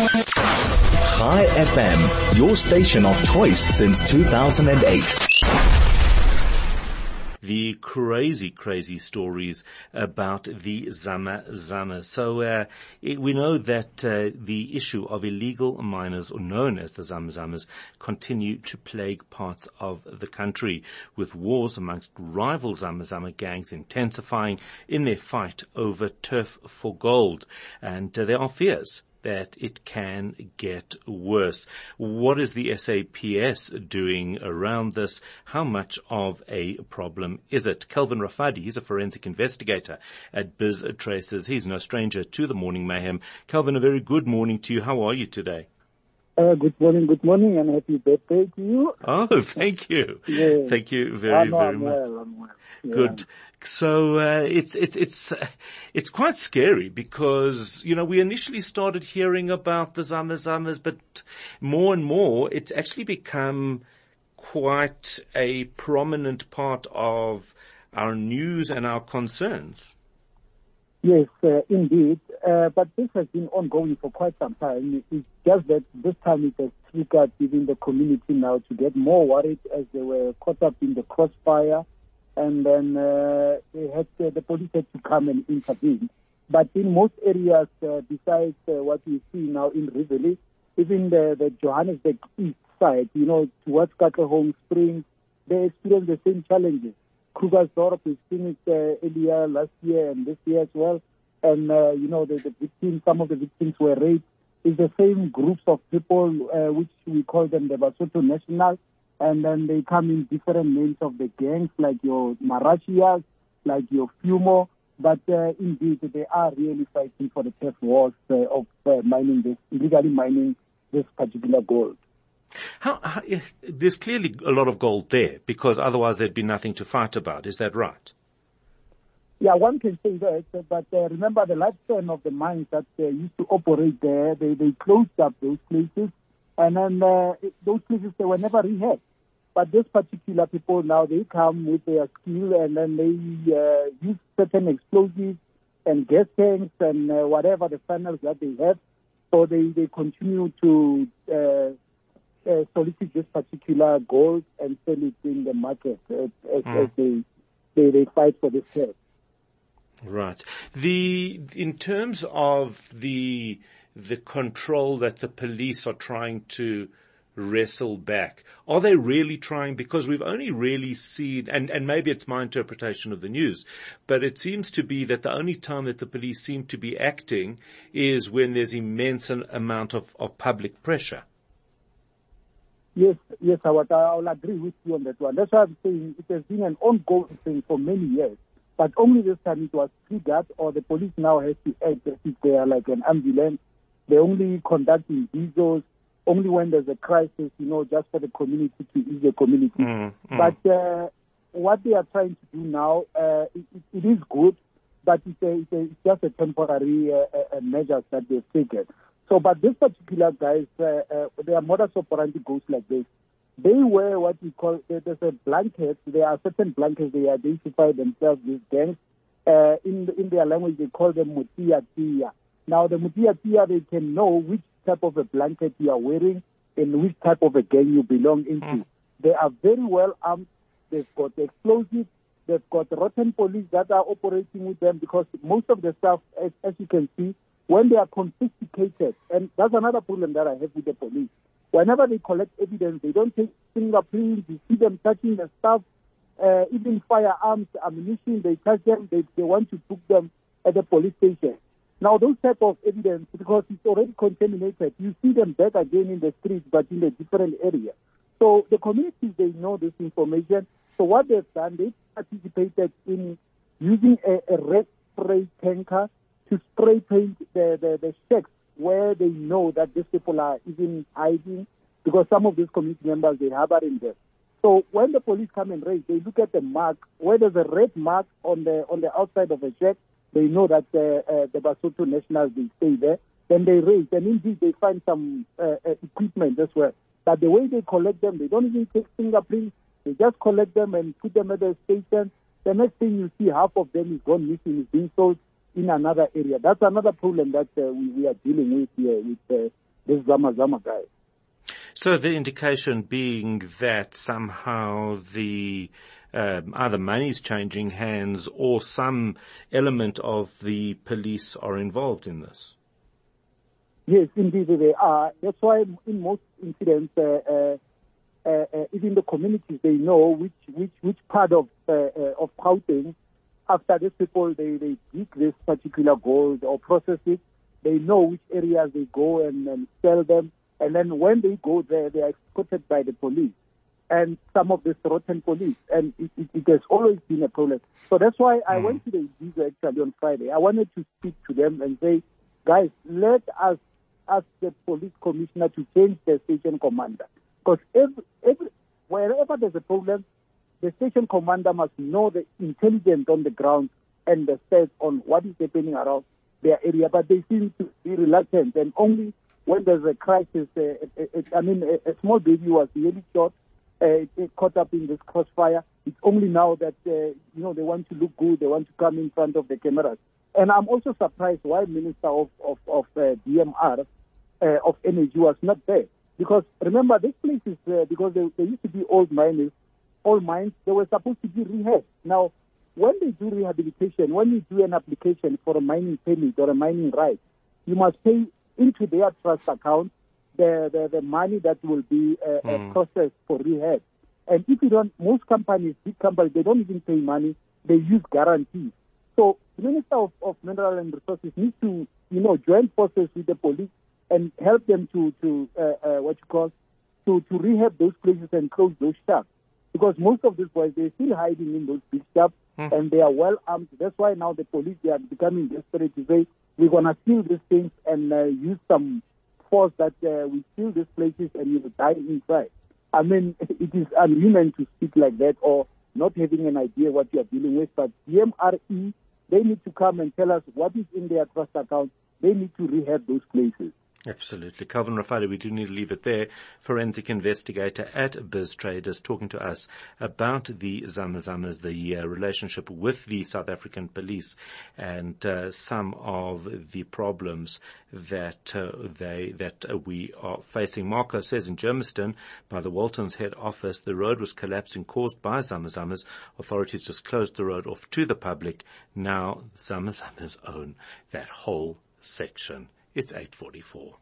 Chai FM, your station of choice since 2008 the crazy, crazy stories about the Zama Zama. So uh, it, we know that uh, the issue of illegal miners, or known as the Zama Zamas, continue to plague parts of the country, with wars amongst rival Zama Zama gangs intensifying in their fight over turf for gold. And uh, there are fears that it can get worse. What is the SAPS doing around this? How much of a problem is it? Calvin Rafadi, he's a forensic investigator at Biz Traces. He's no stranger to the morning mayhem. Kelvin, a very good morning to you. How are you today? Uh, good morning, good morning, and happy birthday to you. Oh, thank you. yeah. Thank you very, I'm, very I'm much. Well, well. Yeah. Good. So uh, it's it's it's uh, it's quite scary because you know we initially started hearing about the zamazamas, but more and more it's actually become quite a prominent part of our news and our concerns. Yes, uh, indeed. Uh, but this has been ongoing for quite some time. It's just that this time it has triggered within the community now to get more worried as they were caught up in the crossfire and then uh, they had uh, the police had to come and intervene. But in most areas, uh, besides uh, what we see now in Riverlea, even the, the Johannesburg east side, you know, towards Katlehong Springs, they experience the same challenges. Krugersdorp is finished uh, earlier last year and this year as well. And, uh, you know, the, the victims, some of the victims were raped. It's the same groups of people, uh, which we call them the Basotho National and then they come in different names of the gangs, like your Marasheas, like your Fumo. But uh, indeed, they are really fighting for the turf wars uh, of uh, mining this, illegally mining this particular gold. How, how, there's clearly a lot of gold there because otherwise there'd be nothing to fight about. Is that right? Yeah, one can say that, but uh, remember the lifespan of the mines that uh, used to operate there, they, they closed up those places, and then uh, those places, they were never rehabbed. But this particular people now, they come with their skill and then they uh, use certain explosives and gas tanks and uh, whatever the funnels that they have. So they, they continue to uh, uh, solicit this particular gold and sell it in the market as, mm. as they, they, they fight for this turf. Right. The in terms of the the control that the police are trying to wrestle back? Are they really trying? Because we've only really seen, and, and maybe it's my interpretation of the news, but it seems to be that the only time that the police seem to be acting is when there's immense amount of, of public pressure. Yes, yes, Howard, I'll agree with you on that one. That's why I'm saying it has been an ongoing thing for many years. But only this time it was triggered or the police now has to act as if they are like an ambulance. They're only conducting visos only when there's a crisis, you know, just for the community to ease the community. Mm, mm. But uh, what they are trying to do now, uh, it, it is good, but it's, a, it's, a, it's just a temporary uh, uh measures that they've taken. So, but this particular guys, uh, uh, their modus operandi goes like this. They wear what we call, there's a blanket, there are certain blankets they identify themselves with gangs. Uh, in, in their language, they call them mutia tia. Now, the mutia tia, they can know which type of a blanket you are wearing and which type of a gang you belong into. Mm. They are very well armed. They've got explosives. They've got rotten police that are operating with them because most of the stuff, as, as you can see, when they are confiscated, and that's another problem that I have with the police. Whenever they collect evidence, they don't take fingerprints. You see them touching the stuff, uh, even firearms, ammunition. They touch them. They, they want to put them at the police station. Now, those type of evidence, because it's already contaminated, you see them back again in the streets, but in a different area. So the communities, they know this information. So what they've done, they participated in using a, a red spray tanker to spray paint the, the, the shacks where they know that these people are even hiding, because some of these community members, they harbor in there. So when the police come and raid, they look at the mark, where there's a red mark on the on the outside of a shack, they know that uh, uh, the Basotho nationals they stay there. Then they raise, and indeed they find some uh, uh, equipment as well. But the way they collect them, they don't even take fingerprints. They just collect them and put them at the station. The next thing you see, half of them is gone missing, is being sold in another area. That's another problem that uh, we, we, are dealing with here with uh, Zama Zama guy. So the indication being that somehow the um, either money's changing hands or some element of the police are involved in this. Yes, indeed they are. That's why in most incidents, uh, uh, uh, uh even the communities they know which which which part of uh, uh, of Gauteng. After these people they they dig this particular gold or process it, they know which areas they go and, and sell them. And then when they go there, they are escorted by the police and some of the rotten police. And it, it, it, has always been a problem. So that's why I mm. went to the Indiza actually on Friday. I wanted to speak to them and say, guys, let us ask the police commissioner to change the station commander. Because every, every, wherever there's a problem, the station commander must know the intelligence on the ground and the stats on what is happening around their area. But they seem to be reluctant and only when there's a crisis, uh, it, it, I mean, a, a, small baby was really shot, uh, caught up in this crossfire. It's only now that, uh, you know, they want to look good, they want to come in front of the cameras. And I'm also surprised why Minister of, of, of uh, DMR, uh, of Energy was not there. Because remember, this place is, uh, because they, they used to be old miners, old mines, they were supposed to be rehab. Now, when they do rehabilitation, when you do an application for a mining permit or a mining right, you must pay into their trust account the, the, the money that will be uh, mm. processed for rehab. And if you don't, most companies, big companies, they don't even pay money. They use guarantees. So the Minister of, of Mineral and Resources needs to, you know, join forces with the police and help them to, to uh, uh, what you call, to, to rehab those places and close those shops. Because most of these boys, they're still hiding in those big shops mm. and they are well armed. That's why now the police, they are becoming desperate to say, we're going to steal these things and uh, use some force that uh, we steal these places and you will die inside. I mean, it is unhuman to speak like that or not having an idea what you are dealing with. But DMRE, they need to come and tell us what is in their trust account. They need to rehab those places. Absolutely. Calvin Rafadi, we do need to leave it there. Forensic investigator at BizzTracers talking to us about the Zamazamas, the uh, relationship with the South African police and uh, some of the problems that uh, they, that we are facing. Marco says in Germiston by the Waltons head office, the road was collapsing caused by Zamazamas. Authorities just closed the road off to the public. Now Zamazamas own that whole section. It's 844.